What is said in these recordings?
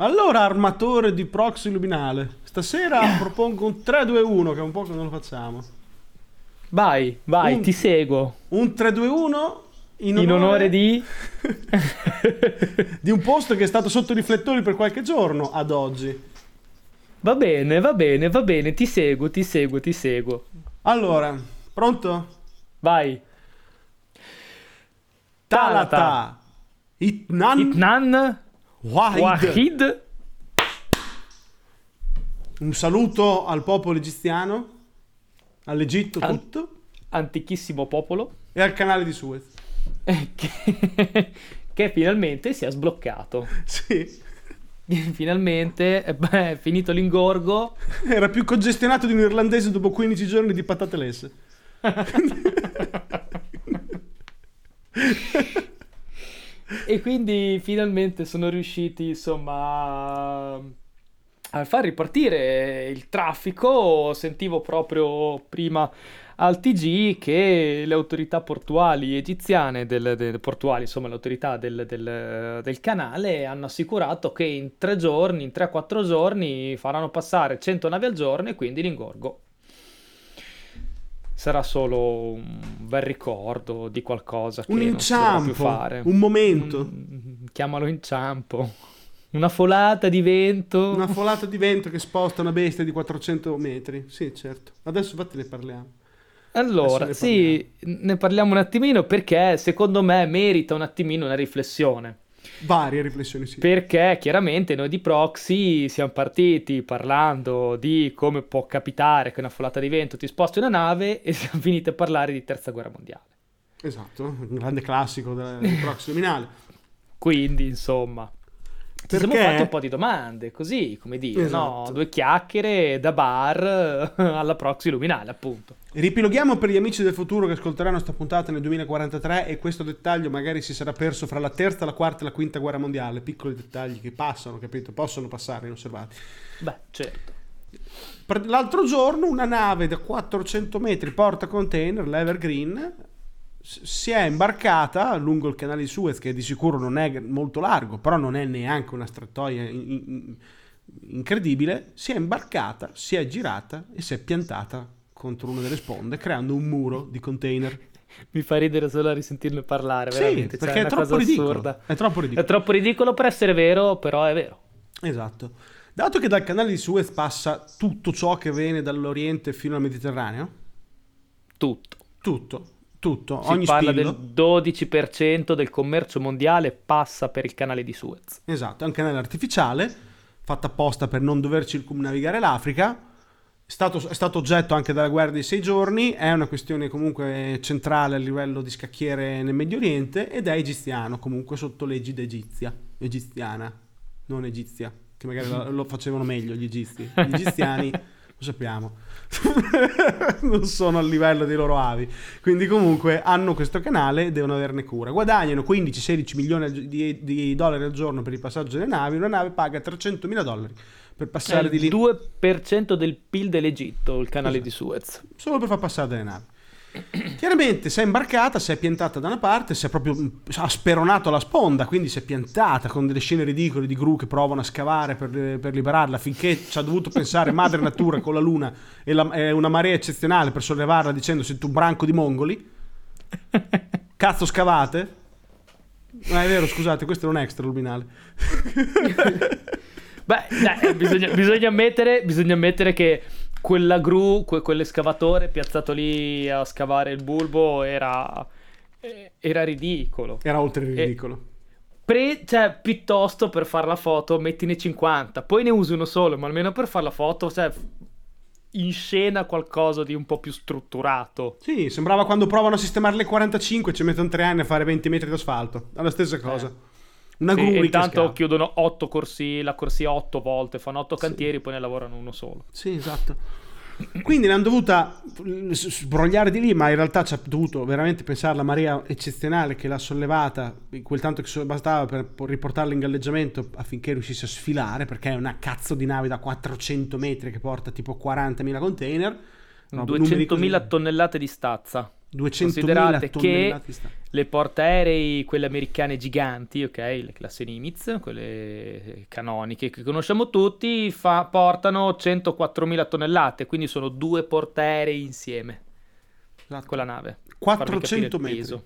Allora, armatore di proxy luminale, stasera propongo un 3-2-1, che è un po' che non lo facciamo. Vai, vai, Un- ti seguo. Un 3-2-1 in onore, In onore di... di un posto che è stato sotto i riflettori per qualche giorno ad oggi. Va bene, va bene, va bene, ti seguo, ti seguo, ti seguo. Allora, pronto? Vai. Talata, Itnan, Itnan Wahid. Wahid. Un saluto al popolo egiziano, all'Egitto Al- tutto Antichissimo popolo. e al canale di Suez. Che, che finalmente si è sbloccato. Sì, Finalmente eh, beh, è finito l'ingorgo. era più congestionato di un irlandese dopo 15 giorni di patate lesse. E quindi finalmente sono riusciti, insomma, a- far ripartire il traffico. Sentivo proprio prima al TG che le autorità portuali egiziane, del, del- portuali, insomma, le autorità del, del- del canale hanno assicurato che in tre giorni, in 3-4 giorni faranno passare 100 navi al giorno e quindi l'ingorgo sarà solo un bel ricordo di qualcosa che Un inciampo, fare. un momento, Un- chiamalo inciampo. Una folata di vento. una folata di vento che sposta una bestia di 400 metri. Sì, certo. Adesso infatti ne parliamo. Allora, ne sì, ne parliamo un attimino perché secondo me merita un attimino una riflessione. Varie riflessioni, sì. Perché chiaramente noi di Proxy siamo partiti parlando di come può capitare che una folata di vento ti sposti una nave e siamo finiti a parlare di terza guerra mondiale. Esatto, un grande classico del, del proxy luminale. Quindi, insomma, ci siamo Perché? fatti un po' di domande, così, come dire, no? Esatto. Due chiacchiere da bar alla Proxy luminale, appunto. Ripiloghiamo per gli amici del futuro che ascolteranno sta puntata nel 2043 e questo dettaglio magari si sarà perso fra la terza, la quarta e la quinta guerra mondiale. Piccoli dettagli che passano, capito? Possono passare inosservati. Beh, certo. L'altro giorno una nave da 400 metri porta container, l'Evergreen, si è imbarcata lungo il canale di Suez, che di sicuro non è molto largo, però non è neanche una strettoia in- in- incredibile. Si è imbarcata, si è girata e si è piantata contro una delle sponde, creando un muro di container. Mi fa ridere solo a risentirne parlare, Sì, veramente. cioè, perché è una troppo. È troppo È ridicolo. troppo ridicolo per essere vero, però è vero. Esatto. Dato che dal canale di Suez passa tutto ciò che viene dall'Oriente fino al Mediterraneo, Tutto. tutto, tutto, Si ogni parla spillo. del 12% del commercio mondiale passa per il canale di Suez. Esatto, è un canale artificiale fatto apposta per non dover circumnavigare l'Africa. È stato, è stato oggetto anche della guerra dei sei giorni, è una questione comunque centrale a livello di scacchiere nel Medio Oriente ed è egiziano, comunque sotto l'egida egizia, egiziana, non egizia, che magari lo, lo facevano meglio gli egizi. Gli egiziani, lo sappiamo, non sono al livello dei loro avi. Quindi comunque hanno questo canale e devono averne cura. Guadagnano 15-16 milioni di, di dollari al giorno per il passaggio delle navi, una nave paga 300 mila dollari per passare il di lì 2% del PIL dell'Egitto, il canale Esatto. di Suez. solo per far passare delle navi. Chiaramente si è imbarcata, si è piantata da una parte, si è proprio ha speronato la sponda, quindi si è piantata con delle scene ridicole di gru che provano a scavare per, per liberarla, finché ci ha dovuto pensare madre natura con la luna e, la- e una marea eccezionale per sollevarla dicendo siete un branco di mongoli. Cazzo scavate? Ma è vero, scusate, questo è un extra luminale. Beh, dai, bisogna, bisogna ammettere, bisogna ammettere che quella gru, que- quell'escavatore piazzato lì a scavare il bulbo era, eh, era ridicolo. Era oltre ridicolo. Pre- cioè, piuttosto per fare la foto mettine 50, poi ne usi uno solo, ma almeno per fare la foto, cioè, in scena qualcosa di un po' più strutturato. Sì, sembrava quando provano a sistemare le 45 ci mettono tre anni a fare 20 metri d'asfalto. È la stessa cosa. Una Sì, gru intanto chiudono otto corsi, la corsia otto volte, fanno otto Sì. cantieri, poi ne lavorano uno solo. Sì, esatto. Quindi l'hanno dovuta s- sbrogliare di lì, ma in realtà ci ha dovuto veramente pensare alla marea eccezionale che l'ha sollevata, quel tanto che bastava per po- riportarla in galleggiamento affinché riuscisse a sfilare, perché è una cazzo di nave da 400 metri che porta tipo 40.000 container. Roba- numeri 200.000 così. tonnellate di stazza. 200.000 Considerate che le portaerei, quelle americane giganti, ok, le classe Nimitz, quelle canoniche che conosciamo tutti, fa- portano 104.000 tonnellate, quindi sono due portaerei insieme, Esatto. quella nave. Farvi capire 400 il metri.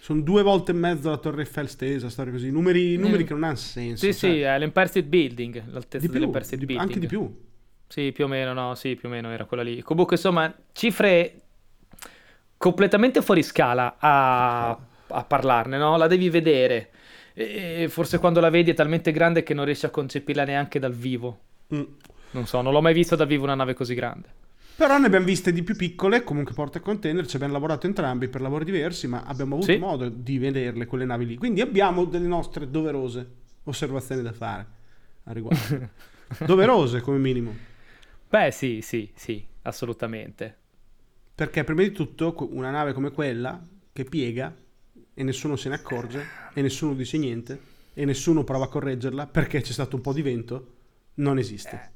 Sono due volte e mezzo la Torre Eiffel stesa, storie così. Numeri, numeri Mm. che non hanno senso. Sì, cioè, sì, è l'Empire State Building, l'altezza più, dell'Empire State di- Building. anche di più. Sì, più o meno, no, sì, più o meno era quella lì. Comunque, insomma, cifre completamente fuori scala a, a parlarne, no? La devi vedere. E forse quando la vedi è talmente grande che non riesci a concepirla neanche dal vivo. Mm. Non so, non l'ho mai vista dal vivo una nave così grande. Però ne abbiamo viste di più piccole, comunque porta container, ci abbiamo lavorato entrambi per lavori diversi, ma abbiamo avuto Sì. modo di vederle quelle navi lì. Quindi abbiamo delle nostre doverose osservazioni da fare a riguardo. doverose come minimo. Beh, sì, sì, sì, assolutamente. Perché prima di tutto una nave come quella che piega e nessuno se ne accorge e nessuno dice niente e nessuno prova a correggerla perché c'è stato un po' di vento, non esiste.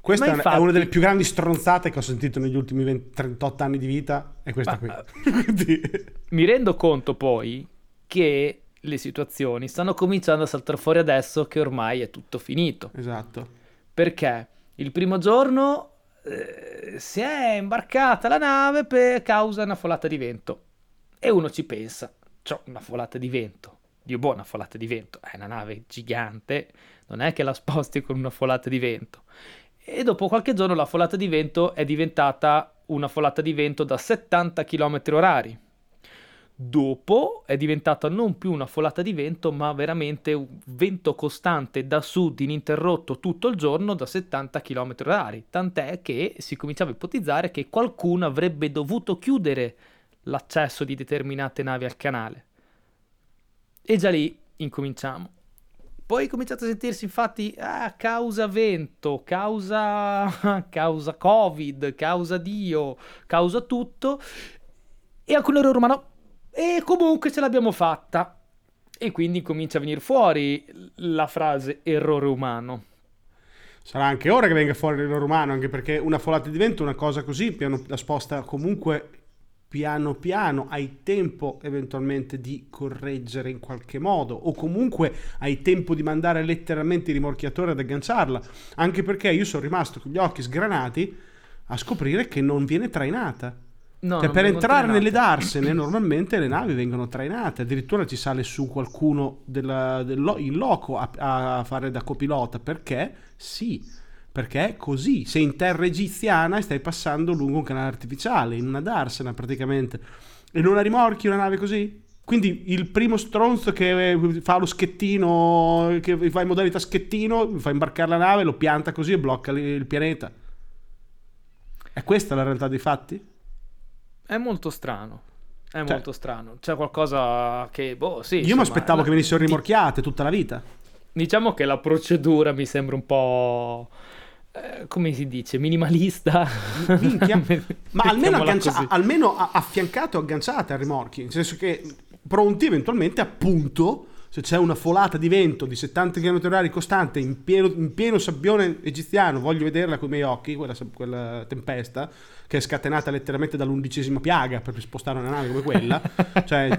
Questa Ma è infatti- una delle più grandi stronzate che ho sentito negli ultimi 20 38 anni di vita, è questa Ma- qui. Mi rendo conto poi che le situazioni stanno cominciando a saltare fuori adesso che ormai è tutto finito. esatto. Perché il primo giorno eh, si è imbarcata la nave per causa una folata di vento. E uno ci pensa, c'ho una folata di vento. Dio buona folata di vento, è una nave gigante, non è che la sposti con una folata di vento. E dopo qualche giorno la folata di vento è diventata una folata di vento da 70 km orari. Dopo è diventata non più una folata di vento, ma veramente un vento costante da sud ininterrotto tutto il giorno da 70 km orari. Tant'è che si cominciava a ipotizzare che qualcuno avrebbe dovuto chiudere l'accesso di determinate navi al canale. E già lì incominciamo. Poi cominciate a sentirsi infatti ah, causa vento, causa, causa covid, causa Dio, causa tutto. E alcun errore umano. E comunque ce l'abbiamo fatta. E quindi comincia a venire fuori la frase errore umano. Sarà anche ora che venga fuori l'errore umano, anche perché una folata di vento, una cosa così, piano, la sposta comunque piano piano, hai tempo eventualmente di correggere in qualche modo, o comunque hai tempo di mandare letteralmente il rimorchiatore ad agganciarla, anche perché io sono rimasto con gli occhi sgranati a scoprire che non viene trainata. No, Cioè, per entrare trainate. nelle darsene normalmente le navi vengono trainate, addirittura ci sale su qualcuno della- del in loco a, a fare da copilota, perché sì, perché è così, sei in terra egiziana e stai passando lungo un canale artificiale, in una darsena praticamente, e non la rimorchi una nave così? Quindi il primo stronzo che eh, fa lo schettino, che fa in modalità schettino, fa imbarcare la nave, lo pianta così e blocca il pianeta. È questa la realtà dei fatti? È molto strano. È Cioè- molto strano. C'è qualcosa che, boh, sì. Io mi aspettavo la- che venissero rimorchiate tutta la vita. Diciamo che la procedura mi sembra un po'. eh, come si dice? Minimalista. Ma almeno, aggancia- almeno affiancate o agganciate al rimorchi. Nel senso che pronti eventualmente appunto se c'è una folata di vento di 70 km h costante in pieno, in pieno sabbione egiziano, voglio vederla con i miei occhi, quella, quella tempesta che è scatenata letteralmente dall'undicesima piaga per spostare una nave come quella. cioè,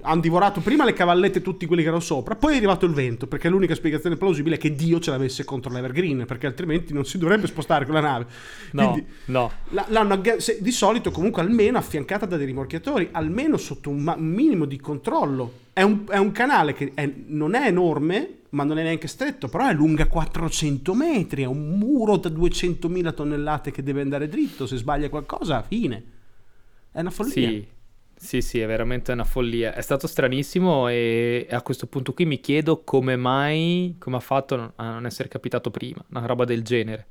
hanno divorato prima le cavallette tutti quelli che erano sopra, poi è arrivato il vento, perché l'unica spiegazione plausibile è che Dio ce l'avesse contro l'Evergreen, perché altrimenti non si dovrebbe spostare quella nave. No, Quindi- no. agga- se- di solito comunque almeno affiancata da dei rimorchiatori, almeno sotto un, ma- minimo di controllo. È un, è un canale che è- non è enorme, ma non è neanche stretto, però è lunga 400 metri, è un muro da 200.000 tonnellate che deve andare dritto, se sbaglia qualcosa, fine. È una follia. Sì, sì, sì, è veramente una follia. È stato stranissimo e a questo punto qui mi chiedo come mai, come ha fatto a non essere capitato prima, una roba del genere.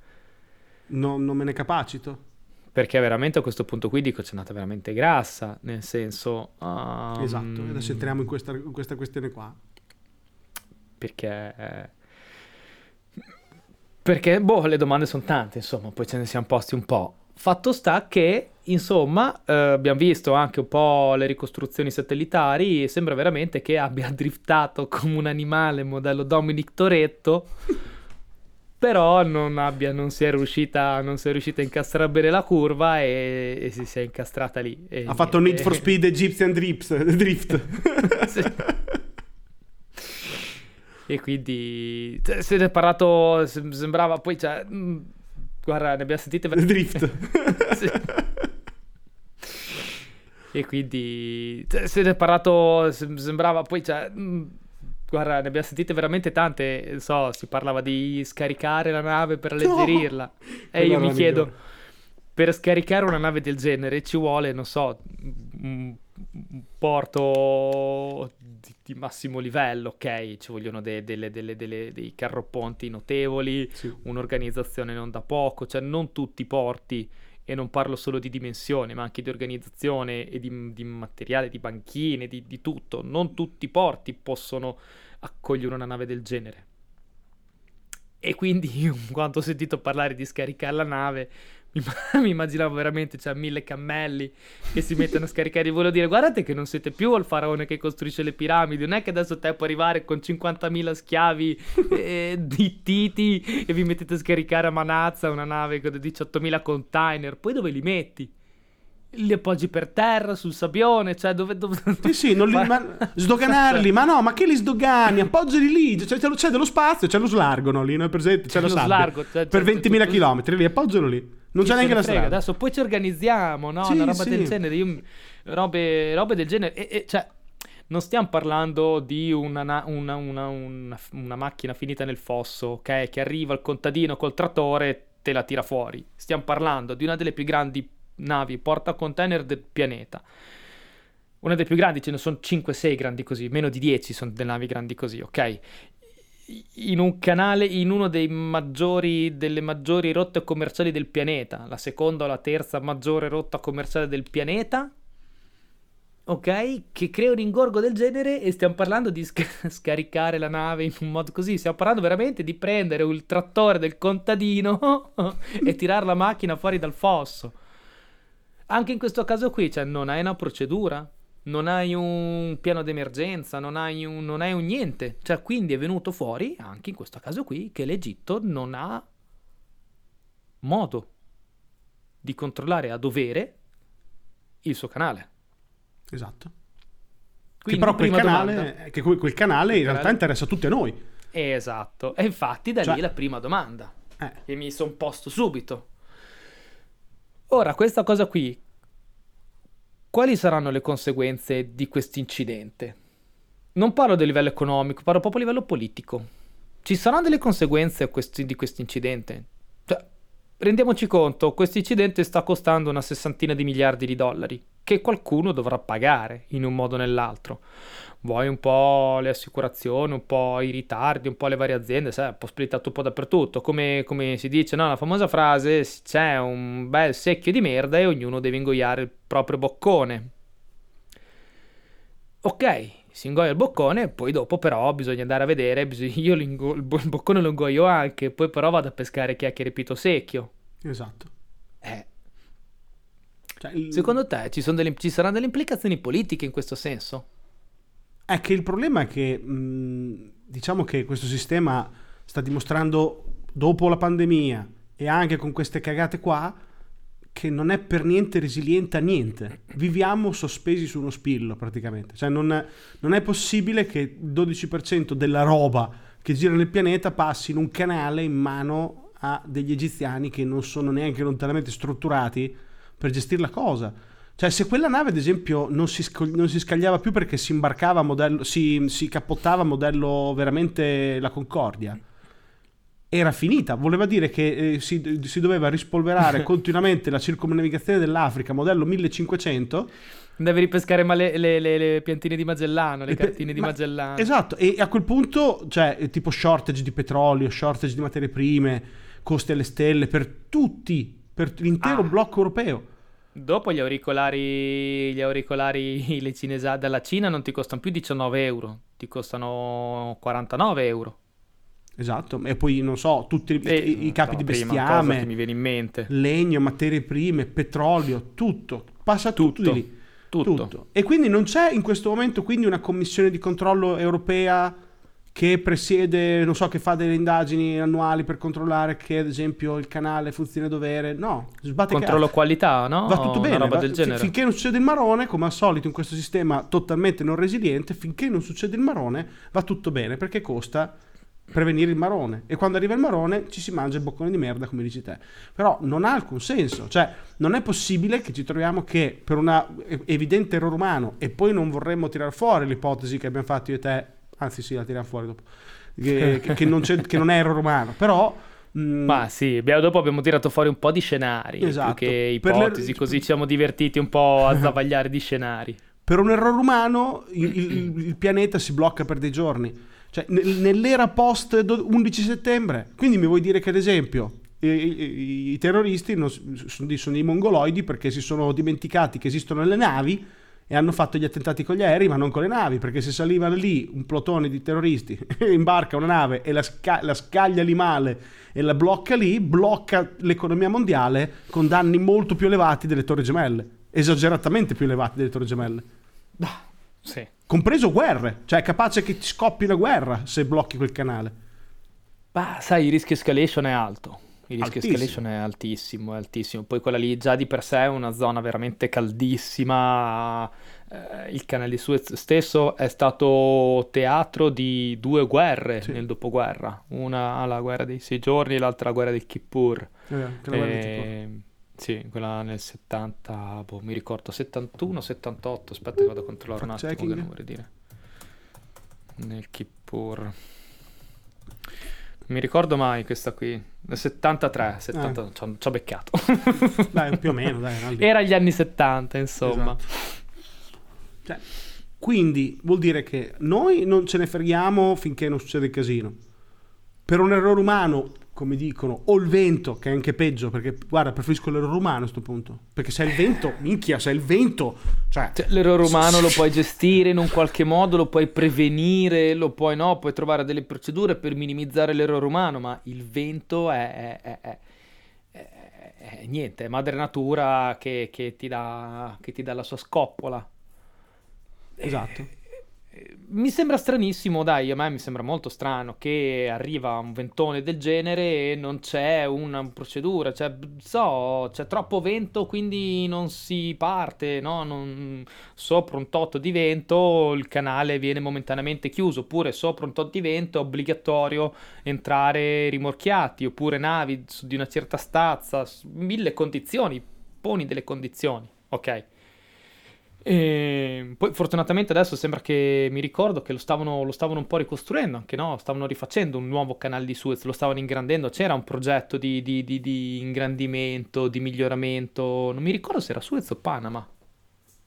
No- non me ne capacito. Perché veramente a questo punto qui dico c'è andata veramente grassa, nel senso... um, Esatto, adesso entriamo in questa, in questa questione qua. Perché... Perché, boh, le domande sono tante, insomma, poi ce ne siamo posti un po'. Fatto sta che, insomma, eh, abbiamo visto anche un po' le ricostruzioni satellitari e sembra veramente che abbia driftato come un animale modello Dominic Toretto però non, abbia, non, si è riuscita, non si è riuscita a incastrare bene la curva e, e si, si è incastrata lì. E, ha fatto Need for Speed Egyptian Drift. drift. sì. E quindi se ne è parlato, sembrava poi, cioè, mm, guarda, ne abbiamo sentite... Drift. sì. E quindi se ne è parlato, sembrava poi, cioè, mm, guarda, ne abbiamo sentite veramente tante. So, si parlava di scaricare la nave per alleggerirla. No! E io mi chiedo, per scaricare una nave del genere ci vuole, non so, un porto di, di massimo livello, ok? Ci vogliono de, de, de, dei carroponti notevoli, sì. un'organizzazione non da poco, cioè non tutti i porti e non parlo solo di dimensione, ma anche di organizzazione e di, di materiale, di banchine, di, di, tutto. Non tutti i porti possono accogliere una nave del genere. E quindi quando ho sentito parlare di scaricare la nave, mi, immaginavo veramente, cioè, mille cammelli che si mettono a scaricare. Volevo dire, guardate che non siete più il faraone che costruisce le piramidi, non è che adesso te puoi arrivare con 50.000 schiavi eh, dittiti e vi mettete a scaricare a manazza una nave con 18.000 container, poi dove li metti? li appoggi per terra, sul sabbione, cioè dove... dove... Sì, sì, li, ma, sdoganarli, ma no, ma che li sdogani? Appoggiali lì, c'è, c'è dello spazio, c'è lo slargo lì, no? presente? C'è, c'è lo, lo slargo, cioè, per 20.000 km, lì, appoggialo lì. Non c'è neanche la strada. Adesso poi ci organizziamo, no? Sì, Una roba sì. del genere, io, robe, robe del genere, e, e, cioè... Non stiamo parlando di una, una, una, una, macchina finita nel fosso, ok? Che arriva al contadino col trattore e te la tira fuori. Stiamo parlando di una delle più grandi navi porta container del pianeta. Una delle più grandi, ce ne sono 5-6 grandi così, meno di 10 sono delle navi grandi così, ok? In un canale, in uno maggiori, delle maggiori rotte commerciali del pianeta, la seconda o la terza maggiore rotta commerciale del pianeta, ok? Che crea un ingorgo del genere e stiamo parlando di sc- scaricare la nave in un modo così. Stiamo parlando veramente di prendere il trattore del contadino e tirare la macchina fuori dal fosso. Anche in questo caso qui, cioè, non hai una procedura, non hai un piano d'emergenza, non hai un, non hai un niente. Cioè, quindi è venuto fuori, anche in questo caso qui, che l'Egitto non ha modo di controllare a dovere il suo canale. Esatto. Quindi, che però quel canale, che quel canale in realtà interessa a tutti noi. Esatto. E infatti da cioè, lì la prima domanda eh. che mi sono posto subito. Ora, questa cosa qui, quali saranno le conseguenze di questo incidente? Non parlo del livello economico, parlo proprio a livello politico. Ci saranno delle conseguenze questi, di questo incidente? Cioè, rendiamoci conto, questo incidente sta costando una sessantina di miliardi di dollari, che qualcuno dovrà pagare in un modo o nell'altro vuoi un po' le assicurazioni, un po' i ritardi, un po' le varie aziende, sai, un po' splittato un po' dappertutto. Come, come si dice, no? La famosa frase: c'è un bel secchio di merda e ognuno deve ingoiare il proprio boccone. Ok, si ingoia il boccone, poi dopo però bisogna andare a vedere, io il, boccone lo ingoio anche, poi però vado a pescare chiacchiere pito secchio. Esatto. Cioè, il... Secondo te ci, delle, ci saranno delle implicazioni politiche in questo senso? È che il problema è che mh, diciamo che questo sistema sta dimostrando dopo la pandemia e anche con queste cagate qua che non è per niente resiliente a niente. Viviamo sospesi su uno spillo praticamente. Cioè non non è possibile che il 12% della roba che gira nel pianeta passi in un canale in mano a degli egiziani che non sono neanche lontanamente strutturati per gestire la cosa. Cioè, se quella nave, ad esempio, non si, non si scagliava più perché si imbarcava modello, si, si cappottava modello veramente la Concordia, era finita. Voleva dire che eh, si, si, doveva rispolverare continuamente la circumnavigazione dell'Africa, modello 1500. Devi ripescare ma le, le, le, le, piantine di Magellano, le, cartine di ma, Magellano. Esatto, e a quel punto, cioè, tipo shortage di petrolio, shortage di materie prime, costi alle stelle per tutti, per l'intero ah. blocco europeo. Dopo gli auricolari, gli auricolari le cinesa, dalla Cina non ti costano più 19 euro, ti costano 49 euro. Esatto, e poi non so, tutti e, i, i, capi no, di bestiame, mi viene in mente. legno, materie prime, petrolio, tutto, passa tutto, tutto di lì. Tutto. tutto. E quindi non c'è in questo momento quindi una commissione di controllo europea che presiede, non so, che fa delle indagini annuali per controllare che ad esempio il canale funzioni a dovere. No, sbatte Controllo cazzo. qualità, no? Va tutto Una bene, roba va- genere. finché non succede il marone, come al solito in questo sistema totalmente non resiliente, finché non succede il marone va tutto bene perché costa prevenire il marone e quando arriva il marone ci si mangia il boccone di merda come dici te però non ha alcun senso cioè non è possibile che ci troviamo che per un evidente errore umano e poi non vorremmo tirare fuori l'ipotesi che abbiamo fatto io e te anzi sì la tiriamo fuori dopo che, che- non, che non è errore umano però mm, Ma sì, abbiamo- dopo abbiamo tirato fuori un po' di scenari, Esatto. più che Per le- ipotesi, così ci siamo divertiti un po' a zavagliare di scenari. per un errore umano il, il- il pianeta si blocca per dei giorni. Cioè, nel- nell'era post do- 11 settembre. Quindi mi vuoi dire che, ad esempio, i, i- i terroristi non sono, dei, sono dei mongoloidi perché si sono dimenticati che esistono le navi e hanno fatto gli attentati con gli aerei, ma non con le navi, perché se saliva lì un plotone di terroristi imbarca una nave e la, sca- la scaglia lì male e la blocca lì, blocca l'economia mondiale con danni molto più elevati delle torri gemelle, esageratamente più elevati delle torri gemelle Sì. compreso guerre, cioè è capace che ti scoppi una guerra se blocchi quel canale. Ma sai, il rischio escalation è alto. Il rischio Altissimo. escalation è altissimo, è altissimo. Poi quella lì già di per sé è una zona veramente caldissima. Eh, il canale di Suez stesso è stato teatro di due guerre Sì. nel dopoguerra. Una la guerra dei sei giorni e l'altra la guerra del Kippur. Eh, sì, quella nel 70, boh, mi ricordo 71, 78. Aspetta che vado a controllare un attimo che Fact-checking. non vorrei dire. Nel Kippur. Mi ricordo mai questa qui. Nel 73, 70, ci ho- ci ho beccato. Dai, più o meno, dai. Era gli anni 70, insomma. Esatto. Cioè, quindi vuol dire che noi non ce ne freghiamo finché non succede il casino. Per un errore umano, come dicono, o il vento, che è anche peggio, perché guarda, preferisco l'errore umano a questo punto. Perché se è il vento, minchia, se è il vento, cioè, Cioè, l'errore umano lo puoi gestire in un qualche modo, lo puoi prevenire, lo puoi no, puoi trovare delle procedure per minimizzare l'errore umano, ma il vento è, è- è- è- è- niente, è madre natura che, che ti dà, che ti dà la sua scoppola. esatto. Mi sembra stranissimo, dai, a me mi sembra molto strano che arriva un ventone del genere e non c'è una procedura, cioè, so, c'è troppo vento, quindi non si parte, no? Non- Sopra un tot di vento il canale viene momentaneamente chiuso, oppure sopra un tot di vento è obbligatorio entrare rimorchiati, oppure navi di una certa stazza, mille condizioni, poni delle condizioni, ok? E poi fortunatamente adesso sembra che mi ricordo che lo stavano, lo stavano un po' ricostruendo anche no? Stavano rifacendo un nuovo canale di Suez, lo stavano ingrandendo. C'era un progetto di, di- di- di ingrandimento, di miglioramento. Non mi ricordo se era Suez o Panama.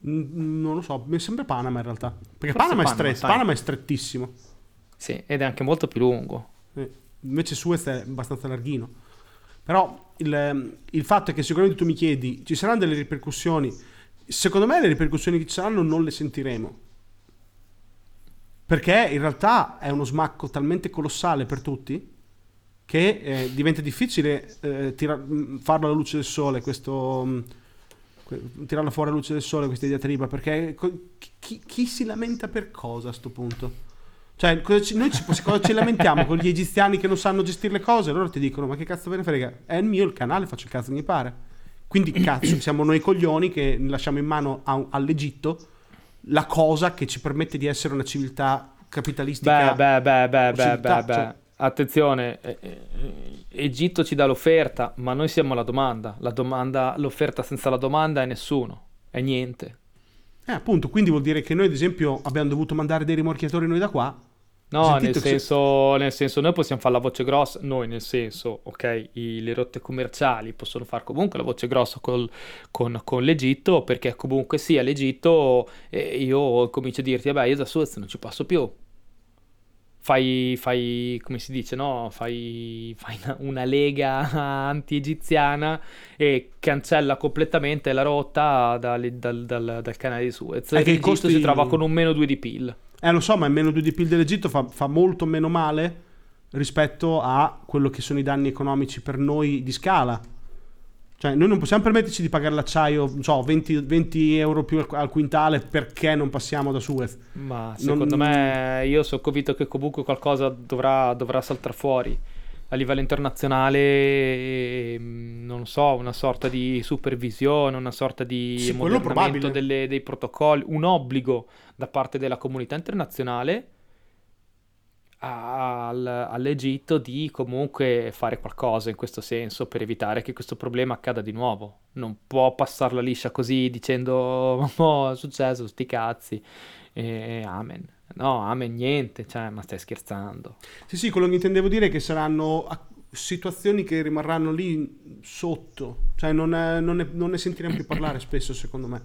Mm, Non lo so, mi sembra Panama in realtà. Perché Panama, è Panama, stretto, sai. Panama è strettissimo. Sì, ed è anche molto più lungo. Eh, Invece Suez è abbastanza larghino. Però il, il fatto è che sicuramente tu mi chiedi, ci saranno delle ripercussioni? Secondo me le ripercussioni che ci saranno non le sentiremo. Perché in realtà è uno smacco talmente colossale per tutti che eh, diventa difficile eh, tira- mh, farlo alla luce del sole, questo, mh, que- tirarla fuori alla luce del sole questa diatriba, perché co- chi, chi si lamenta per cosa a sto punto? Cioè, cosa ci- noi ci, cosa ci lamentiamo con gli egiziani che non sanno gestire le cose? Loro ti dicono: Ma che cazzo ve ne frega? È il mio il canale, faccio il cazzo che mi pare. Quindi, cazzo, siamo noi coglioni che lasciamo in mano a- all'Egitto la cosa che ci permette di essere una civiltà capitalistica. Beh, beh, beh, beh, beh, beh. cioè- Attenzione, eh, eh, Egitto ci dà l'offerta, ma noi siamo la domanda. La domanda, l'offerta senza la domanda è nessuno, è niente. Eh, appunto, quindi vuol dire che noi, ad esempio, abbiamo dovuto mandare dei rimorchiatori noi da qua. No, nel senso, nel senso, noi possiamo fare la voce grossa, noi nel senso, ok, i- le rotte commerciali possono fare comunque la voce grossa col- con, con l'Egitto, perché comunque sia l'Egitto, eh, io comincio a dirti, vabbè, io da Suez non ci passo più. Fai, fai, come si dice, no? Fai, fai una, una lega anti-egiziana e cancella completamente la rotta dal, dal- dal- dal canale di Suez. È che i L'Egitto costi- si trova con un meno 2 di PIL. Eh, lo so, ma il meno 2 di PIL dell'Egitto fa, fa molto meno male rispetto a quello che sono i danni economici per noi di scala. Cioè, noi non possiamo permetterci di pagare l'acciaio, non so, 20, 20 euro più al, al quintale perché non passiamo da Suez. Ma secondo non... me, io sono convinto che comunque qualcosa dovrà, dovrà saltare fuori a livello internazionale, ehm, non so, una sorta di supervisione, una sorta di sì, delle, dei protocolli, un obbligo da parte della comunità internazionale al, all'Egitto di comunque fare qualcosa in questo senso per evitare che questo problema accada di nuovo. Non può passarla liscia così dicendo oh, è successo, sti cazzi, e amen. No, amen, niente, cioè, ma stai scherzando. Sì, sì, quello che intendevo dire è che saranno situazioni che rimarranno lì sotto, cioè non, è, non, è, non ne sentiremo più parlare spesso, secondo me.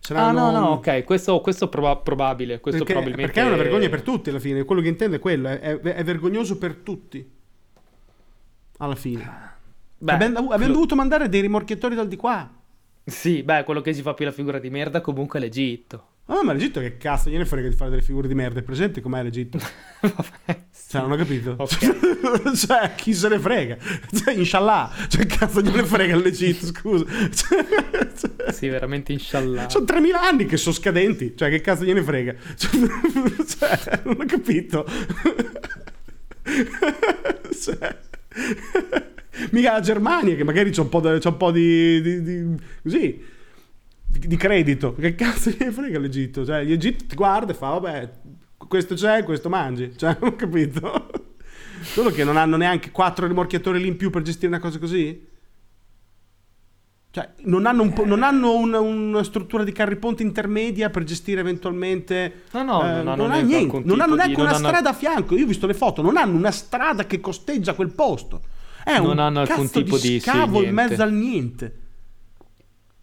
Saranno... Ah, no, no, ok, questo, questo è proba- probabile. Questo perché, probabilmente... perché è una vergogna per tutti alla fine. Quello che intendo è quello: è, è, vergognoso per tutti. Alla fine. Beh, abbiamo, abbiamo dovuto mandare dei rimorchiatori dal di qua. Sì, beh, quello che si fa più la figura di merda comunque è l'Egitto. Ah, ma l'Egitto che cazzo gliene frega di fare delle figure di merda? È presente com'è l'Egitto? Vabbè, sì. Cioè, non ho capito. Okay. cioè, chi se ne frega? Cioè, inshallah. Cioè, cazzo gliene frega l'Egitto, scusa. Cioè, sì, veramente inshallah. Sono 3.000 anni che sono scadenti. Cioè, che cazzo gliene frega? Cioè, non ho capito. cioè... Mica la Germania, che magari c'è un po', c'è un po di, di, di... così di, credito. Che cazzo gli frega l'Egitto? Cioè, l'Egitto ti guarda e fa, vabbè, questo c'è, questo mangi. Cioè, ho capito. Solo che non hanno neanche quattro rimorchiatori lì in più per gestire una cosa così? Cioè, non hanno, un non hanno una, una, struttura di carri ponte intermedia per gestire eventualmente. No, no, eh, non, non hanno niente. Non hanno neanche di, una hanno... strada a fianco. Io ho visto le foto, non hanno una strada che costeggia quel posto. È non un hanno alcun tipo di, di scavo sì, in mezzo al niente.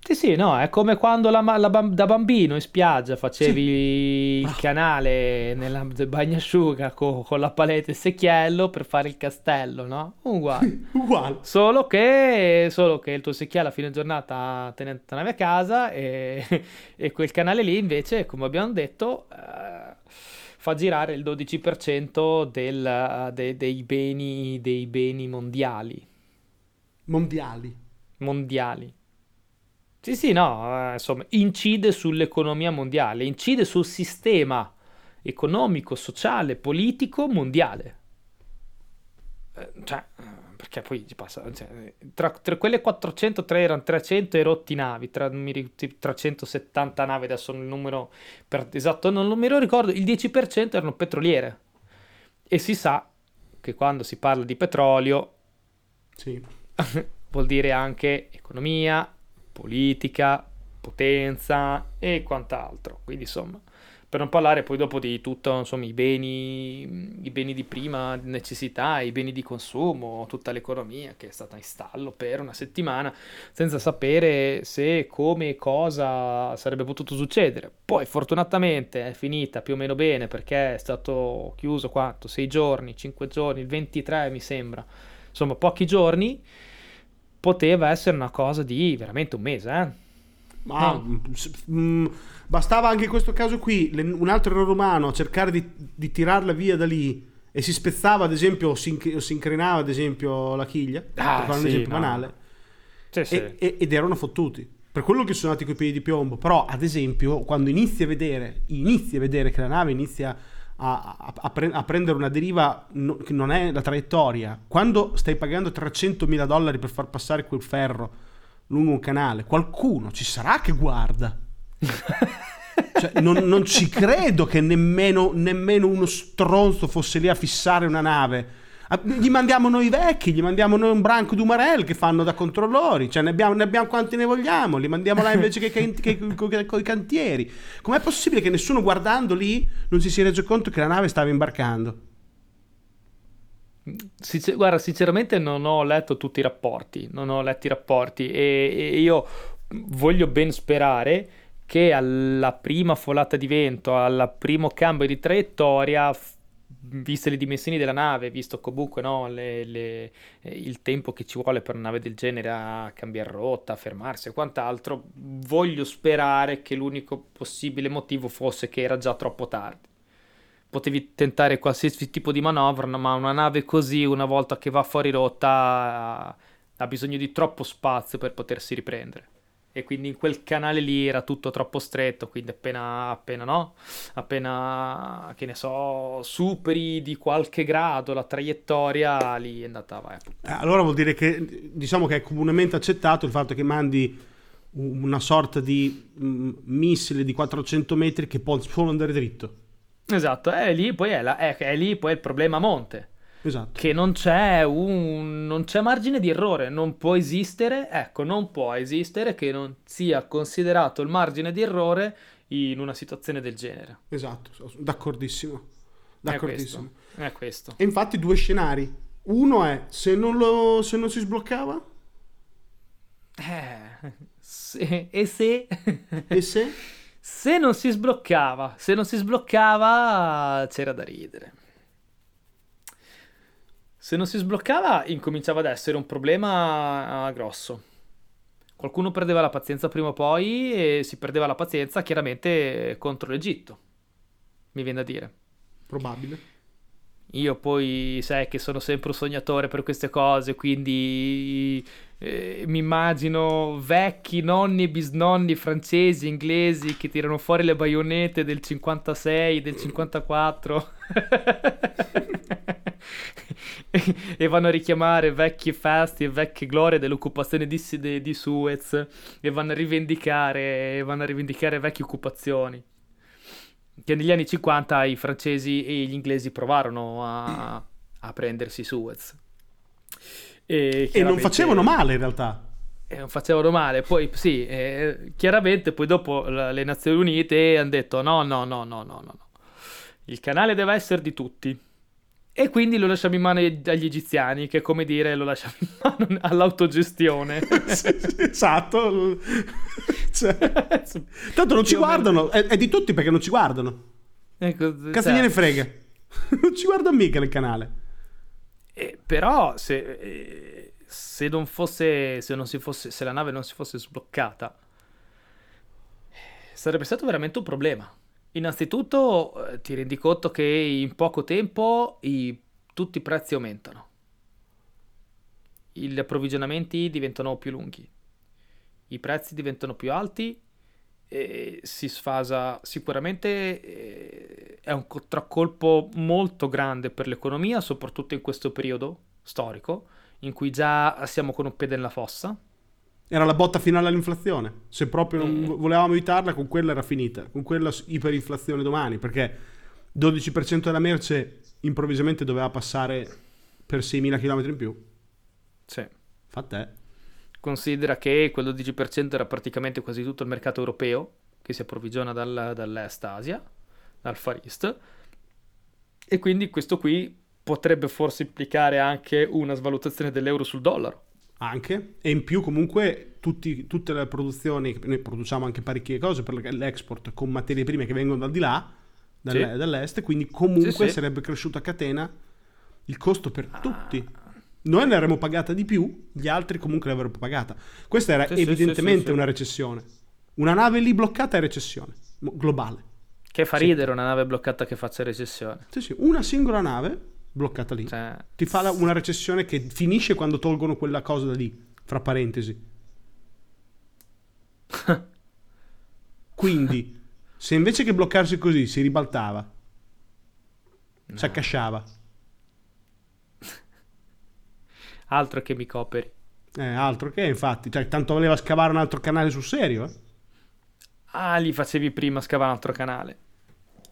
Sì, sì, no, è come quando la, la, da bambino in spiaggia facevi sì. il canale nella bagnasciuga con, con la paletta e il secchiello per fare il castello, no? Uguale. Uguale. Solo che, solo che il tuo secchiello a fine giornata te ne tornavi a casa e, e, quel canale lì invece, come abbiamo detto, eh, fa girare il 12% del, de, dei, beni, dei beni mondiali. Mondiali. Mondiali. Sì, sì, no, eh, insomma, incide sull'economia mondiale, incide sul sistema economico, sociale, politico mondiale. Eh, cioè, perché poi ci passa, cioè, tra, tra, quelle 403 erano 300 erotti navi, tra, 370 navi, adesso il numero per, esatto non, non me lo ricordo, il 10% erano petroliere. E si sa che quando si parla di petrolio sì. vuol dire anche economia, politica, potenza e quant'altro. Quindi insomma, per non parlare poi dopo di tutto, insomma, i beni, i beni di prima necessità, i beni di consumo, tutta l'economia che è stata in stallo per una settimana senza sapere se, come e cosa sarebbe potuto succedere. Poi fortunatamente è finita più o meno bene perché è stato chiuso 4, 6 giorni, 5 giorni, il 23 mi sembra, insomma pochi giorni poteva essere una cosa di veramente un mese, eh? Ma no. mh, mm, bastava anche in questo caso qui le, un altro errore umano cercare di, di, tirarla via da lì e si spezzava ad esempio o si, o si incrinava ad esempio la chiglia ah, per fare sì, un esempio no. banale sì, sì. E, e, ed erano fottuti per quello che sono nati coi piedi di piombo però ad esempio quando inizi a vedere inizi a vedere che la nave inizia a, a, pre- a, prendere una deriva no, che non è la traiettoria. Quando stai pagando 300 mila dollari per far passare quel ferro lungo un canale, qualcuno ci sarà che guarda. cioè, non, non, ci credo che nemmeno, nemmeno uno stronzo fosse lì a fissare una nave gli mandiamo noi vecchi, gli mandiamo noi un branco di Umarell che fanno da controllori, cioè ne abbiamo, ne abbiamo quanti ne vogliamo, li mandiamo là invece che, che, che, che con i cantieri. Com'è possibile che nessuno guardando lì non si sia reso conto che la nave stava imbarcando? Sincer- guarda, sinceramente non ho letto tutti i rapporti, non ho letto i rapporti e, e io voglio ben sperare che alla prima folata di vento, al primo cambio di traiettoria viste le dimensioni della nave, visto comunque no, le, le, eh, il tempo che ci vuole per una nave del genere a cambiare rotta, a fermarsi e quant'altro, voglio sperare che l'unico possibile motivo fosse che era già troppo tardi. Potevi tentare qualsiasi tipo di manovra, ma una nave così, una volta che va fuori rotta, ha bisogno di troppo spazio per potersi riprendere. E quindi in quel canale lì era tutto troppo stretto, quindi appena, appena no, appena, che ne so, superi di qualche grado la traiettoria, lì è andata avanti. Eh, allora vuol dire che, diciamo che è comunemente accettato il fatto che mandi una sorta di mm, missile di 400 metri che può solo andare dritto. Esatto, è lì poi è, la, è, è lì poi il problema a monte. Esatto. Che non c'è, un, non c'è margine di errore, non può esistere, ecco, non può esistere che non sia considerato il margine di errore in una situazione del genere. Esatto, d'accordissimo. D'accordissimo. È questo. È questo. E infatti due scenari. Uno è se non, lo, se non si sbloccava? Eh, se, e se? E se? se non si sbloccava, se non si sbloccava c'era da ridere. Se non si sbloccava incominciava ad essere un problema grosso. Qualcuno perdeva la pazienza prima o poi e si perdeva la pazienza chiaramente contro l'Egitto. Mi viene da dire. Probabile. Io poi sai che sono sempre un sognatore per queste cose, quindi eh, mi immagino vecchi nonni e bisnonni francesi, inglesi che tirano fuori le baionette del 56, del 54. e vanno a richiamare vecchi fasti e vecchie glorie dell'occupazione di, di, di Suez e vanno a rivendicare, vanno a rivendicare vecchie occupazioni. Che negli anni 50 i francesi e gli inglesi provarono a, a prendersi Suez. E, e non facevano male in realtà. E non facevano male, poi sì, eh, chiaramente poi dopo le Nazioni Unite hanno detto no, no, no, no, no, no, il canale deve essere di tutti. E quindi lo lasciamo in mano agli egiziani, che è come dire lo lasciamo in mano all'autogestione. sì, sì, esatto. Cioè, tanto non ci guardano, è, è, di tutti perché non ci guardano. Ecco, Cazzo certo. gliene frega. non ci guardano mica nel canale. Eh, però se, eh, se, non fosse, se non si fosse, se la nave non si fosse sbloccata, sarebbe stato veramente un problema. Innanzitutto eh, ti rendi conto che in poco tempo i, tutti i prezzi aumentano. Gli approvvigionamenti diventano più lunghi, i prezzi diventano più alti e si sfasa sicuramente eh, è un contraccolpo molto grande per l'economia, soprattutto in questo periodo storico in cui già siamo con un piede nella fossa era la botta finale all'inflazione. Se proprio non mm. volevamo evitarla, con quella era finita. Con quella iperinflazione domani, perché 12% della merce improvvisamente doveva passare per 6.000 km in più. Sì. Fa te. Considera che quel 12% era praticamente quasi tutto il mercato europeo, che si approvvigiona dal, dall'Est Asia, dal Far East. E quindi questo qui potrebbe forse implicare anche una svalutazione dell'euro sul dollaro anche. E in più comunque tutti, tutte le produzioni noi produciamo anche parecchie cose per l'export con materie prime che vengono da di là sì. dall'est quindi comunque sì, sì. sarebbe cresciuto a catena il costo per ah. tutti. Noi ne avremmo pagata di più gli altri comunque l'avrebbero pagata. Questa era evidentemente una recessione. Una nave lì bloccata è recessione globale. Che fa ridere una nave bloccata che faccia recessione. Sì sì una singola nave bloccata lì. Cioè... Ti fa una recessione che finisce quando tolgono quella cosa da lì, fra parentesi. Quindi, se invece che bloccarsi così si ribaltava, no. si accasciava. altro che mi coperi. Eh, altro che, infatti. Cioè, tanto voleva scavare un altro canale sul serio, eh? Ah, li facevi prima scavare un altro canale.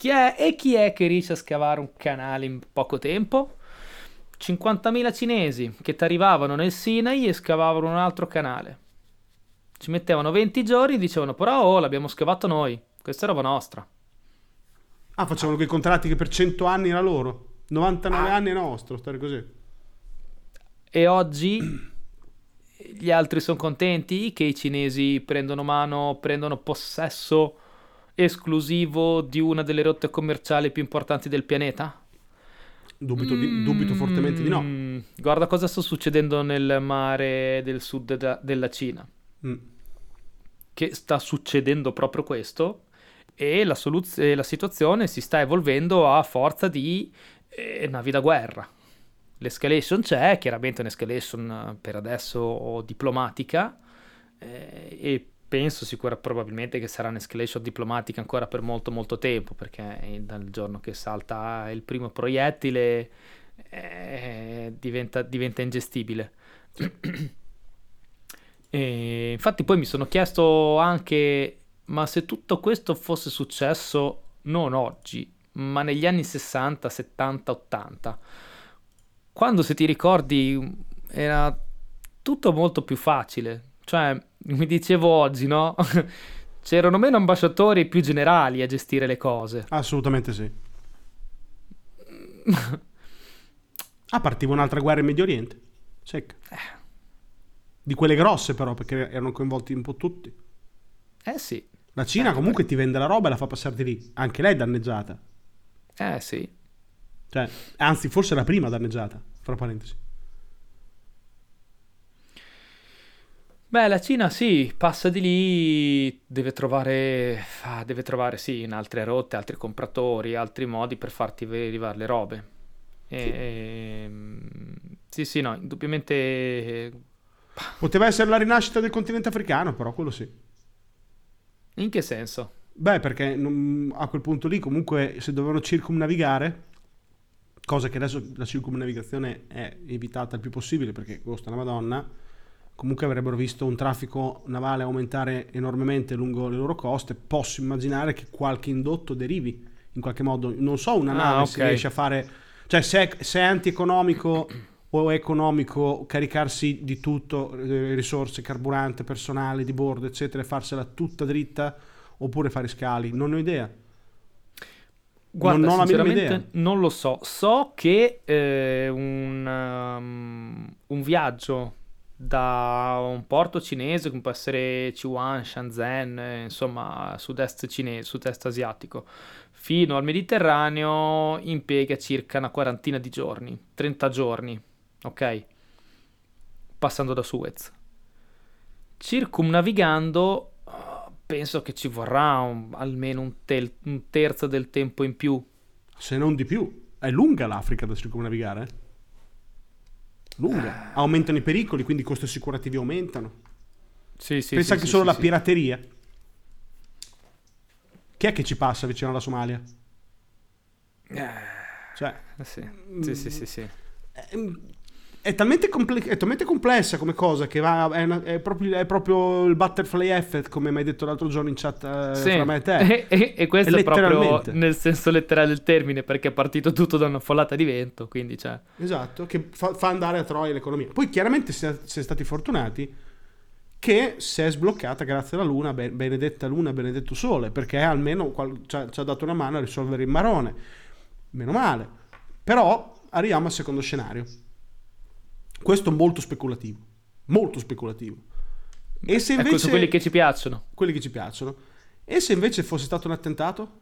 Chi è, e chi è che riesce a scavare un canale in poco tempo? 50.000 cinesi che ti arrivavano nel Sinai e scavavano un altro canale. Ci mettevano 20 giorni e dicevano però oh l'abbiamo scavato noi, questa è roba nostra. Ah, facevano quei contratti che per 100 anni era loro. 99 ah. anni è nostro, stare così. E oggi gli altri sono contenti che i cinesi prendono mano, prendono possesso esclusivo di una delle rotte commerciali più importanti del pianeta? Dubito, di, dubito fortemente di no. Mm, guarda cosa sta succedendo nel mare del sud da, della Cina. Mm. Che sta succedendo proprio questo e la, soluz- la situazione si sta evolvendo a forza di eh, navi da guerra. l'escalation c'è, chiaramente un'escalation per adesso diplomatica eh, e penso sicura probabilmente che sarà un'escalation diplomatica ancora per molto molto tempo perché dal giorno che salta il primo proiettile eh, diventa, diventa ingestibile. e infatti poi mi sono chiesto anche ma se tutto questo fosse successo non oggi, ma negli anni 60, 70, 80, quando se ti ricordi era tutto molto più facile. Cioè, mi dicevo oggi, no? C'erano meno ambasciatori e più generali a gestire le cose. Assolutamente sì. ah, partiva un'altra guerra in Medio Oriente. Secca. Eh. Di quelle grosse però, perché erano coinvolti un po' tutti. Eh sì. La Cina eh, comunque beh. ti vende la roba e la fa passare di lì. Anche lei è danneggiata. Eh sì. Cioè, anzi, forse la prima danneggiata, fra parentesi. Beh, la Cina sì, passa di lì, deve trovare, ah, deve trovare sì, in altre rotte, altri compratori, altri modi per farti arrivare le robe. E, sì. E, ehm, sì, sì, no, indubbiamente... Poteva essere la rinascita del continente africano, però quello sì. In che senso? Beh, perché non, a quel punto lì comunque se dovevano circumnavigare, cosa che adesso la circumnavigazione è evitata il più possibile perché costa una madonna, comunque avrebbero visto un traffico navale aumentare enormemente lungo le loro coste, posso immaginare che qualche indotto derivi in qualche modo, non so, una ah, nave ah, okay. si riesce a fare, cioè se è, se è antieconomico o è economico caricarsi di tutto, eh, risorse, carburante, personale di bordo, eccetera, e farsela tutta dritta oppure fare scali? Non ho idea. Guarda, non, non, non lo so. So che eh, un, um, un viaggio da un porto cinese come può essere Chihuahua, Shenzhen, eh, insomma sud-est cinese, sud-est asiatico, fino al Mediterraneo impiega circa una quarantina di giorni, 30 giorni, ok? Passando da Suez. Circumnavigando penso che ci vorrà un, almeno un, tel- un terzo del tempo in più. Se non di più. È lunga l'Africa da circumnavigare? Lunga. Aumentano i pericoli, quindi i costi assicurativi aumentano. Sì, sì, Pensa sì, che sì, solo sì, la pirateria. Chi è che ci passa vicino alla Somalia? Eh, cioè, sì. Sì, sì, sì, sì. Eh, è talmente, comple- è talmente, complessa come cosa che va, è, una, è, proprio, è, proprio, il butterfly effect, come mi hai detto l'altro giorno in chat uh, sì. fra me e te. E, e, e questo è proprio nel senso letterale del termine, perché è partito tutto da una folata di vento, quindi cioè... Esatto, che fa, fa andare a troia l'economia. Poi chiaramente si è, si è stati fortunati che si è sbloccata grazie alla Luna, benedetta Luna, benedetto Sole, perché almeno qual- ci, ha, ci ha dato una mano a risolvere il marone. Meno male. Però arriviamo al secondo scenario questo è molto speculativo. Molto speculativo. E se invece... Ecco, sono quelli che ci piacciono. Quelli che ci piacciono. E se invece fosse stato un attentato?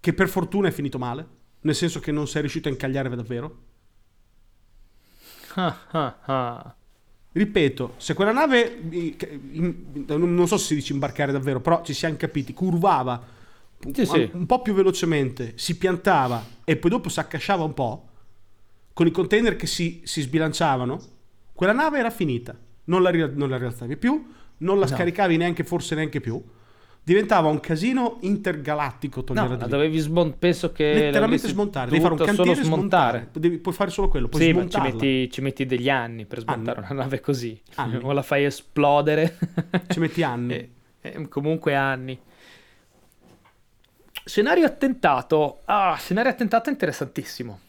Che per fortuna è finito male? Nel senso che non sei riuscito a incagliare davvero? Ripeto, se quella nave, non so se si dice imbarcare davvero, però ci siamo capiti, curvava sì, sì. un po' più velocemente, si piantava e poi dopo si accasciava un po', con i container che si, si sbilanciavano, quella nave era finita. Non la, non la rialzavi più, non la no. scaricavi neanche, forse neanche più. Diventava un casino intergalattico togliere no, la dovevi smontare. Penso che letteralmente smontare. Devi fare un cantiere e smontare. Devi, puoi fare solo quello. Puoi sì, ma ci metti, ci metti, degli anni per smontare anni. una nave così. Anni. o la fai esplodere. Ci metti anni. e, e, comunque anni. Scenario attentato. Ah, scenario attentato interessantissimo.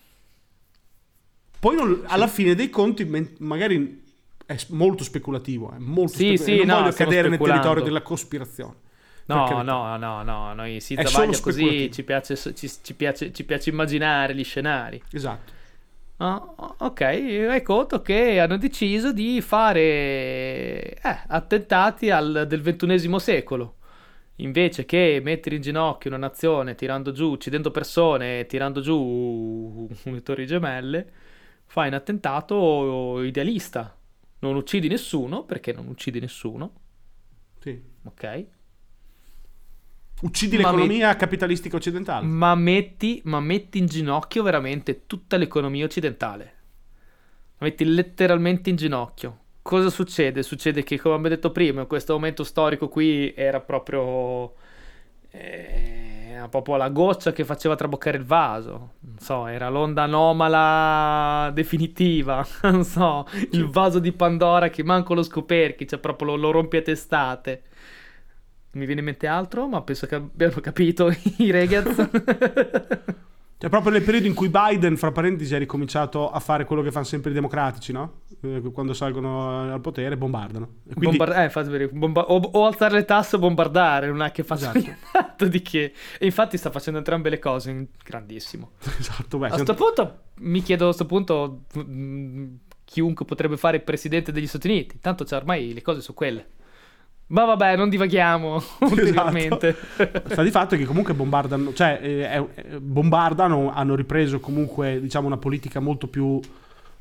Poi non, alla fine dei conti, magari è molto speculativo, è molto sì, speculativo. Sì, non no, voglio cadere nel territorio della cospirazione. No, no, no, no, noi si travaglia così, ci piace, ci, ci, piace, ci piace immaginare gli scenari. Esatto. Oh, ok, hai conto che hanno deciso di fare eh, attentati al, del ventunesimo secolo. Invece che mettere in ginocchio una nazione tirando giù, uccidendo persone, tirando giù le torri gemelle, fai un attentato idealista. Non uccidi nessuno, perché non uccidi nessuno. Sì. Ok. Uccidi ma l'economia met... capitalistica occidentale. Ma metti, ma metti in ginocchio veramente tutta l'economia occidentale. la metti letteralmente in ginocchio. Cosa succede? Succede che, come abbiamo detto prima, in questo momento storico qui era proprio... Eh, era proprio la goccia che faceva traboccare il vaso. Non so, era l'onda anomala definitiva. Non so, il vaso di Pandora che manco lo scoperchi, cioè proprio lo, lo rompi a testate. Mi viene in mente altro, ma penso che abbiano capito i Regaz. Cioè, proprio nel periodo in cui Biden, fra parentesi, ha ricominciato a fare quello che fanno sempre i democratici, no? Eh, Quando salgono al potere, bombardano. E quindi, Bombar- eh, vedere, bomba- o, o alzare le tasse o bombardare, non è che faccia Esatto. niente di che. E infatti sta facendo entrambe le cose, grandissimo. esatto, beh, A sto punto, mi chiedo a sto punto, mm, chiunque potrebbe fare il presidente degli Stati Uniti. Tanto c'è ormai le cose su quelle. Ma vabbè, non divaghiamo Esatto. ulteriormente. Sta di fatto che comunque bombardano, cioè eh, è- bombardano, hanno ripreso comunque diciamo una politica molto più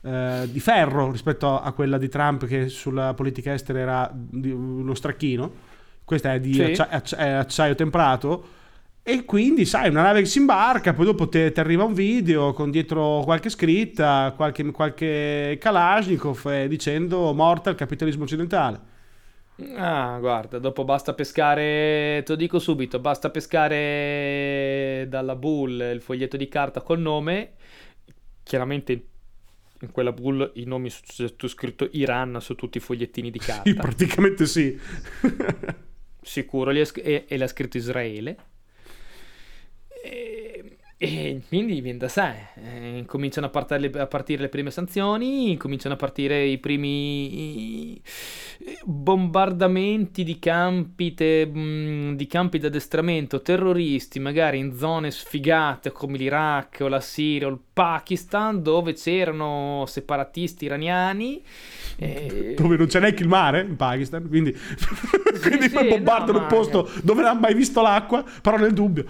eh, di ferro rispetto a quella di Trump che sulla politica estera era di uno stracchino. Questa è di Sì. accia- accia- è acciaio temprato. E quindi, sai, una nave che si imbarca, poi dopo ti arriva un video con dietro qualche scritta, qualche, qualche Kalashnikov eh, dicendo morta al capitalismo occidentale. Ah, guarda, dopo basta pescare, te lo dico subito, basta pescare dalla bull il foglietto di carta col nome. Chiaramente in quella bull i nomi su c'è scritto Iran su tutti i fogliettini di carta. Sì, praticamente sì. Sicuro, e, e l'ha scritto Israele. E, e quindi viene da sé. Eh, cominciano a partire, le, a partire le prime sanzioni, cominciano a partire i primi bombardamenti di campi, te- di campi d'addestramento terroristi, magari in zone sfigate come l'Iraq o la Siria o il Pakistan, dove c'erano separatisti iraniani. e- dove non c'è neanche il mare in Pakistan, quindi, quindi sì, poi bombardano no, un posto dove non ha mai visto l'acqua, però nel dubbio.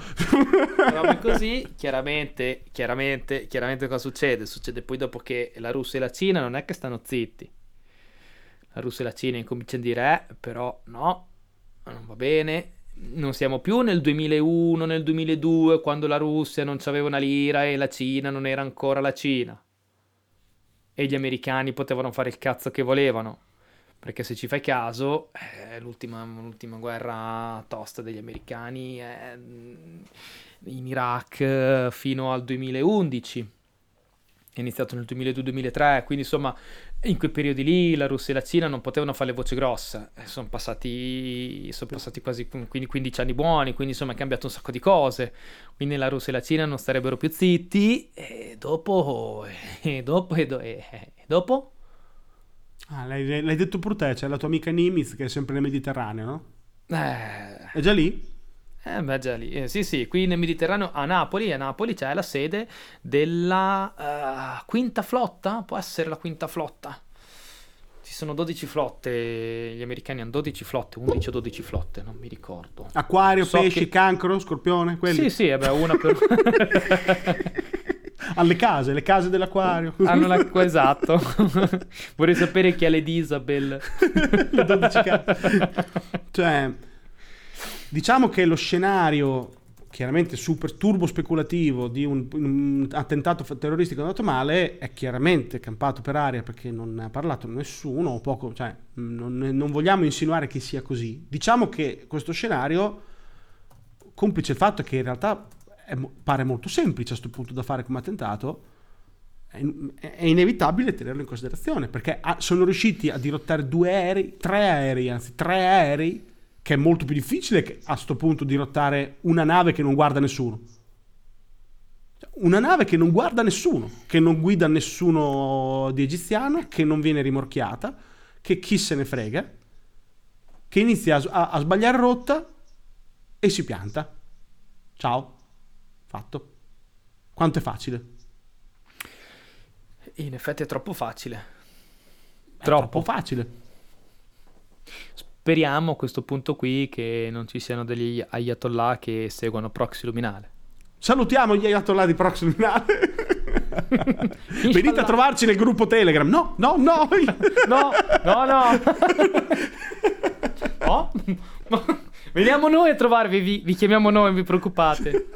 robe così, chiaramente, chiaramente, chiaramente cosa succede? Succede poi dopo che la Russia e la Cina non è che stanno zitti. La Russia e la Cina incominciano a dire, eh, però no, non va bene. Non siamo più nel 2001, nel 2002, quando la Russia non aveva una lira e la Cina non era ancora la Cina. E gli americani potevano fare il cazzo che volevano. Perché se ci fai caso, eh, l'ultima, l'ultima guerra tosta degli americani è mm, in Iraq eh, fino al 2011. È iniziato nel 2002-2003, quindi insomma in quei periodi lì la Russia e la Cina non potevano fare le voci grosse. Eh, Sono passati, sono passati quasi quindi 15 anni buoni, quindi insomma è cambiato un sacco di cose. Quindi la Russia e la Cina non starebbero più zitti e dopo... E dopo... E, do- e- e dopo? Ah, l'hai, l'hai detto pure te, c'è la tua amica Nimitz che è sempre nel Mediterraneo, no? Eh... È già lì? Eh, beh, già lì. Eh, sì, sì, qui nel Mediterraneo, a Napoli, a Napoli c'è la sede della eh, quinta flotta, può essere la quinta flotta. Ci sono 12 flotte, gli americani hanno 12 flotte, 11 o 12 flotte, non mi ricordo. Acquario, So pesci, che- cancro, scorpione, quelli. Sì, sì, eh beh, una per... Alle case, le case dell'acquario. hanno l'acqua esatto. Vorrei sapere chi ha le Isabel. Le 12 case. Cioè, diciamo che lo scenario chiaramente super turbo speculativo di un, un attentato terroristico andato male è chiaramente campato per aria perché non ne ha parlato nessuno o poco, cioè non, non vogliamo insinuare che sia così. Diciamo che questo scenario, complice il fatto che in realtà è pare molto semplice a questo punto da fare come attentato, è, è inevitabile tenerlo in considerazione perché ah, sono riusciti a dirottare due aerei, tre aerei, anzi tre aerei, che è molto più difficile a questo punto dirottare una nave che non guarda nessuno. Cioè, Una nave che non guarda nessuno, che non guida nessuno di egiziano, che non viene rimorchiata, che chi se ne frega, che inizia a, a- a sbagliare rotta e si pianta. Ciao, fatto. Quanto è facile? In effetti è troppo facile. È Troppo. troppo facile. Speriamo a questo punto qui che non ci siano degli ayatollah che seguono Proxy Luminale. Salutiamo gli ayatollah di Proxy Luminale. Venite a trovarci nel gruppo Telegram. No, no, no. No, no, no. No? Veniamo noi a trovarvi, vi, vi chiamiamo noi, non vi preoccupate.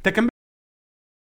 Cambiato